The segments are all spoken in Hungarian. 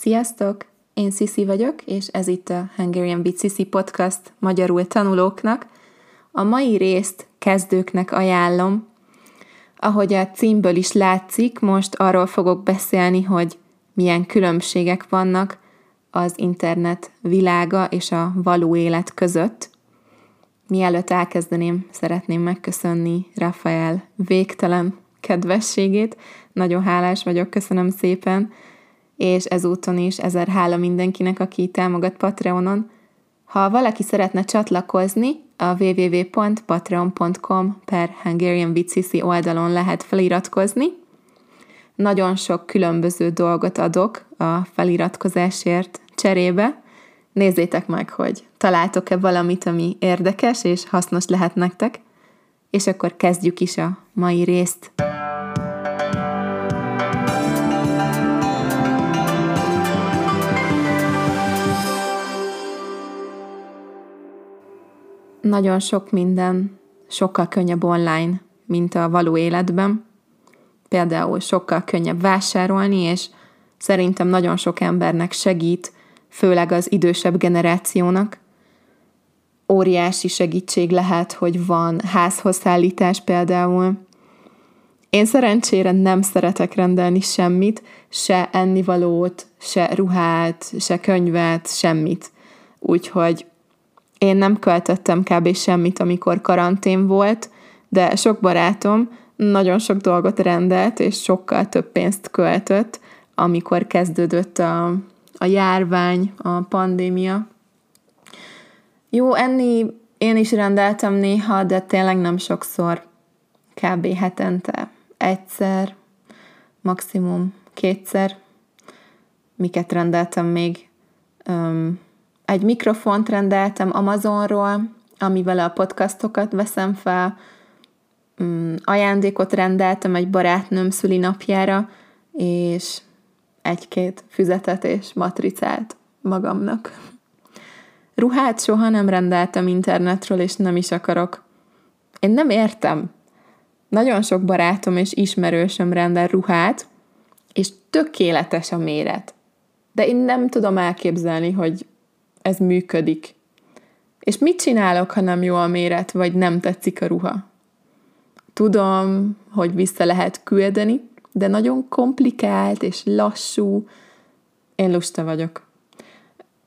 Sziasztok! Én Sisi vagyok, és ez itt a Hungarian with Sisi podcast magyarul tanulóknak. A mai részt kezdőknek ajánlom. Ahogy a címből is látszik, most arról fogok beszélni, hogy milyen különbségek vannak az internet világa és a való élet között. Mielőtt elkezdeném, szeretném megköszönni Rafael végtelen kedvességét. Nagyon hálás vagyok, köszönöm szépen és ezúton is ezer hála mindenkinek, aki támogat Patreonon. Ha valaki szeretne csatlakozni, a www.patreon.com per Hungarian VCC oldalon lehet feliratkozni. Nagyon sok különböző dolgot adok a feliratkozásért cserébe. Nézzétek meg, hogy találtok-e valamit, ami érdekes és hasznos lehet nektek. És akkor kezdjük is a mai részt. Nagyon sok minden sokkal könnyebb online, mint a való életben. Például sokkal könnyebb vásárolni, és szerintem nagyon sok embernek segít, főleg az idősebb generációnak. Óriási segítség lehet, hogy van házhozszállítás például. Én szerencsére nem szeretek rendelni semmit, se ennivalót, se ruhát, se könyvet, semmit. Úgyhogy én nem költöttem kb. semmit, amikor karantén volt, de sok barátom nagyon sok dolgot rendelt, és sokkal több pénzt költött, amikor kezdődött a, a járvány, a pandémia. Jó, enni én is rendeltem néha, de tényleg nem sokszor. Kb. hetente egyszer, maximum kétszer. Miket rendeltem még? Um, egy mikrofont rendeltem Amazonról, amivel a podcastokat veszem fel, mm, ajándékot rendeltem egy barátnőm szülinapjára, és egy-két füzetet és matricát magamnak. Ruhát soha nem rendeltem internetről, és nem is akarok. Én nem értem. Nagyon sok barátom és ismerősöm rendel ruhát, és tökéletes a méret. De én nem tudom elképzelni, hogy ez működik. És mit csinálok, ha nem jó a méret, vagy nem tetszik a ruha? Tudom, hogy vissza lehet küldeni, de nagyon komplikált és lassú. Én lusta vagyok.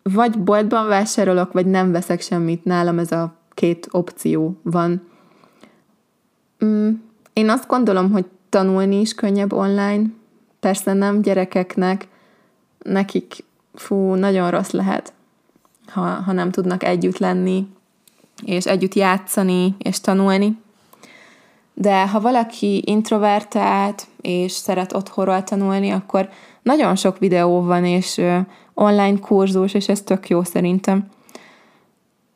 Vagy boltban vásárolok, vagy nem veszek semmit. Nálam ez a két opció van. Mm, én azt gondolom, hogy tanulni is könnyebb online. Persze nem gyerekeknek, nekik fú, nagyon rossz lehet ha, ha nem tudnak együtt lenni, és együtt játszani, és tanulni. De ha valaki introvertált, és szeret otthonról tanulni, akkor nagyon sok videó van, és online kurzus, és ez tök jó szerintem.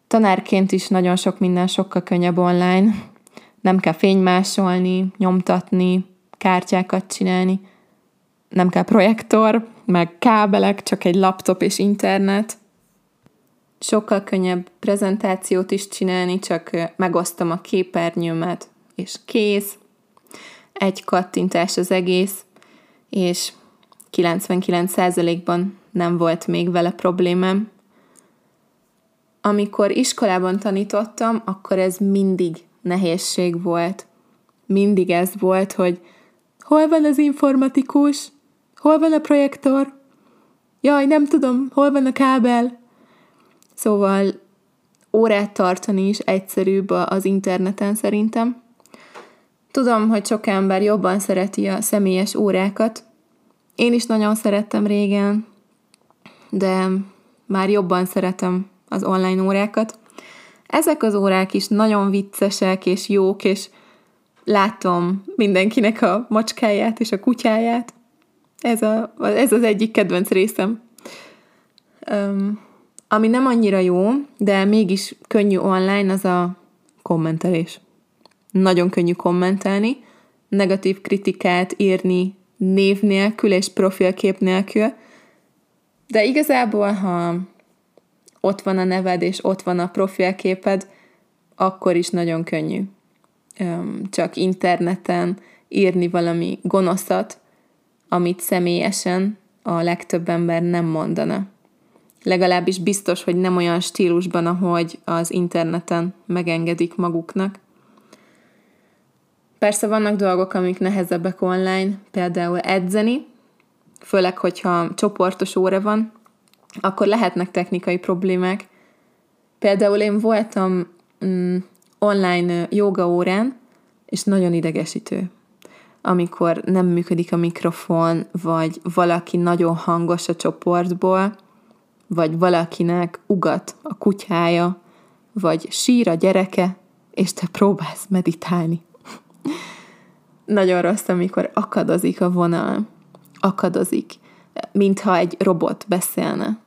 Tanárként is nagyon sok minden sokkal könnyebb online. Nem kell fénymásolni, nyomtatni, kártyákat csinálni. Nem kell projektor, meg kábelek, csak egy laptop és internet sokkal könnyebb prezentációt is csinálni, csak megosztom a képernyőmet, és kész. Egy kattintás az egész, és 99%-ban nem volt még vele problémám. Amikor iskolában tanítottam, akkor ez mindig nehézség volt. Mindig ez volt, hogy hol van az informatikus, hol van a projektor, jaj, nem tudom, hol van a kábel, Szóval órát tartani is egyszerűbb az interneten szerintem. Tudom, hogy sok ember jobban szereti a személyes órákat. Én is nagyon szerettem régen, de már jobban szeretem az online órákat. Ezek az órák is nagyon viccesek és jók, és látom mindenkinek a macskáját és a kutyáját. Ez, a, ez az egyik kedvenc részem. Um, ami nem annyira jó, de mégis könnyű online, az a kommentelés. Nagyon könnyű kommentelni, negatív kritikát írni név nélkül és profilkép nélkül, de igazából, ha ott van a neved és ott van a profilképed, akkor is nagyon könnyű. Csak interneten írni valami gonoszat, amit személyesen a legtöbb ember nem mondana. Legalábbis biztos, hogy nem olyan stílusban, ahogy az interneten megengedik maguknak. Persze vannak dolgok, amik nehezebbek online, például edzeni, főleg, hogyha csoportos óra van, akkor lehetnek technikai problémák. Például én voltam mm, online joga órán, és nagyon idegesítő, amikor nem működik a mikrofon, vagy valaki nagyon hangos a csoportból, vagy valakinek ugat a kutyája, vagy sír a gyereke, és te próbálsz meditálni. nagyon rossz, amikor akadozik a vonal. Akadozik, mintha egy robot beszélne.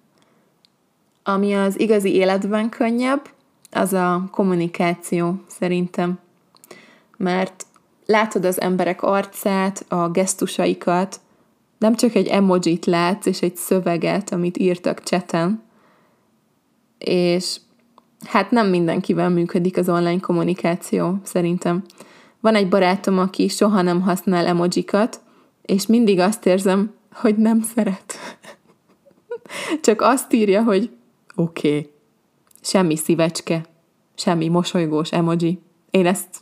Ami az igazi életben könnyebb, az a kommunikáció szerintem. Mert látod az emberek arcát, a gesztusaikat, nem csak egy emojit látsz, és egy szöveget, amit írtak cseten, és hát nem mindenkivel működik az online kommunikáció, szerintem. Van egy barátom, aki soha nem használ emojikat, és mindig azt érzem, hogy nem szeret. Csak azt írja, hogy oké, okay. semmi szívecske, semmi mosolygós emoji. Én ezt,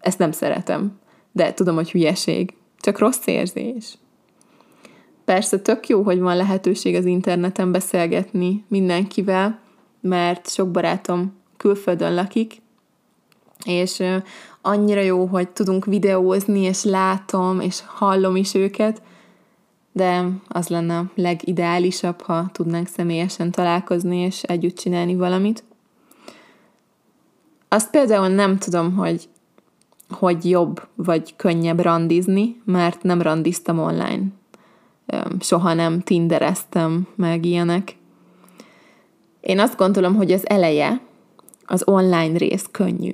ezt nem szeretem, de tudom, hogy hülyeség. Csak rossz érzés. Persze tök jó, hogy van lehetőség az interneten beszélgetni mindenkivel, mert sok barátom külföldön lakik, és annyira jó, hogy tudunk videózni, és látom, és hallom is őket, de az lenne a legideálisabb, ha tudnánk személyesen találkozni, és együtt csinálni valamit. Azt például nem tudom, hogy hogy jobb vagy könnyebb randizni, mert nem randiztam online. Soha nem tindereztem meg ilyenek. Én azt gondolom, hogy az eleje, az online rész könnyű,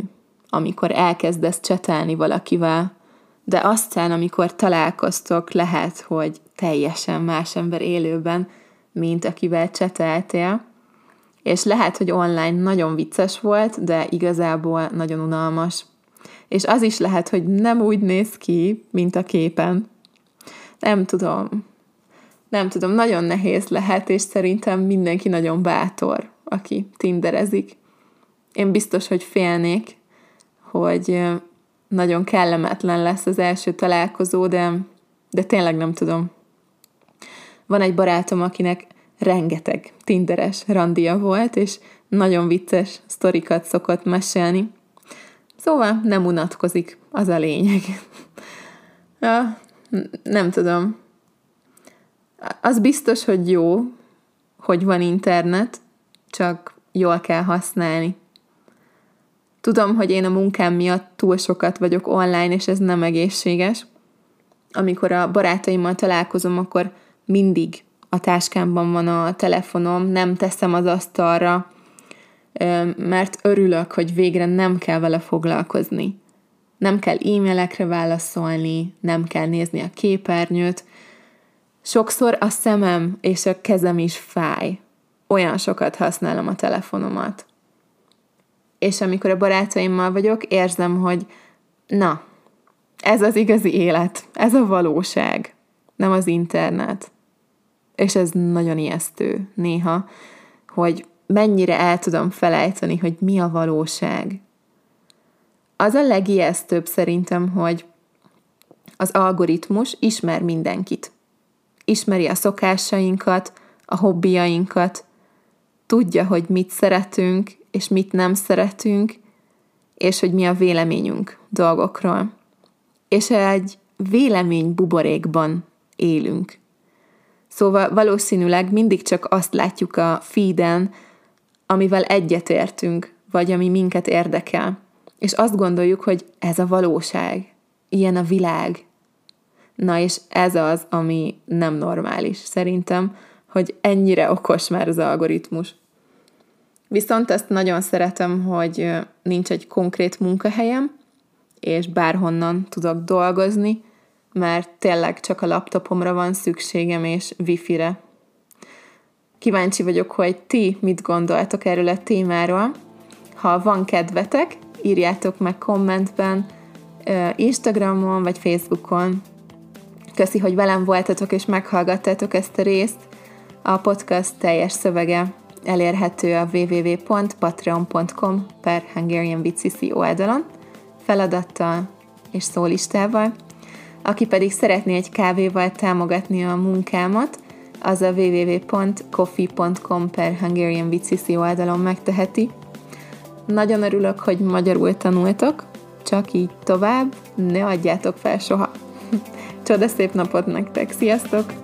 amikor elkezdesz csetelni valakivel, de aztán, amikor találkoztok, lehet, hogy teljesen más ember élőben, mint akivel cseteltél, és lehet, hogy online nagyon vicces volt, de igazából nagyon unalmas. És az is lehet, hogy nem úgy néz ki, mint a képen. Nem tudom. Nem tudom, nagyon nehéz lehet, és szerintem mindenki nagyon bátor, aki tinderezik. Én biztos, hogy félnék, hogy nagyon kellemetlen lesz az első találkozó, de, de tényleg nem tudom. Van egy barátom, akinek rengeteg tinderes randia volt, és nagyon vicces sztorikat szokott mesélni. Szóval nem unatkozik, az a lényeg. ja, nem tudom. Az biztos, hogy jó, hogy van internet, csak jól kell használni. Tudom, hogy én a munkám miatt túl sokat vagyok online, és ez nem egészséges. Amikor a barátaimmal találkozom, akkor mindig a táskámban van a telefonom, nem teszem az asztalra, mert örülök, hogy végre nem kell vele foglalkozni. Nem kell e-mailekre válaszolni, nem kell nézni a képernyőt. Sokszor a szemem és a kezem is fáj. Olyan sokat használom a telefonomat. És amikor a barátaimmal vagyok, érzem, hogy na, ez az igazi élet, ez a valóság, nem az internet. És ez nagyon ijesztő néha, hogy mennyire el tudom felejteni, hogy mi a valóság. Az a legijesztőbb szerintem, hogy az algoritmus ismer mindenkit. Ismeri a szokásainkat, a hobbiainkat, tudja, hogy mit szeretünk, és mit nem szeretünk, és hogy mi a véleményünk dolgokról. És egy vélemény buborékban élünk. Szóval valószínűleg mindig csak azt látjuk a feeden, amivel egyetértünk, vagy ami minket érdekel. És azt gondoljuk, hogy ez a valóság, ilyen a világ. Na és ez az, ami nem normális szerintem, hogy ennyire okos már az algoritmus. Viszont ezt nagyon szeretem, hogy nincs egy konkrét munkahelyem, és bárhonnan tudok dolgozni, mert tényleg csak a laptopomra van szükségem, és wifi-re. Kíváncsi vagyok, hogy ti mit gondoltok erről a témáról. Ha van kedvetek, írjátok meg kommentben, Instagramon vagy Facebookon, Köszi, hogy velem voltatok és meghallgattátok ezt a részt. A podcast teljes szövege elérhető a www.patreon.com per Hungarian BCC oldalon, feladattal és szólistával. Aki pedig szeretné egy kávéval támogatni a munkámat, az a www.coffee.com per Hungarian BCC oldalon megteheti. Nagyon örülök, hogy magyarul tanultok, csak így tovább, ne adjátok fel soha. Csoda szép napot nektek, sziasztok!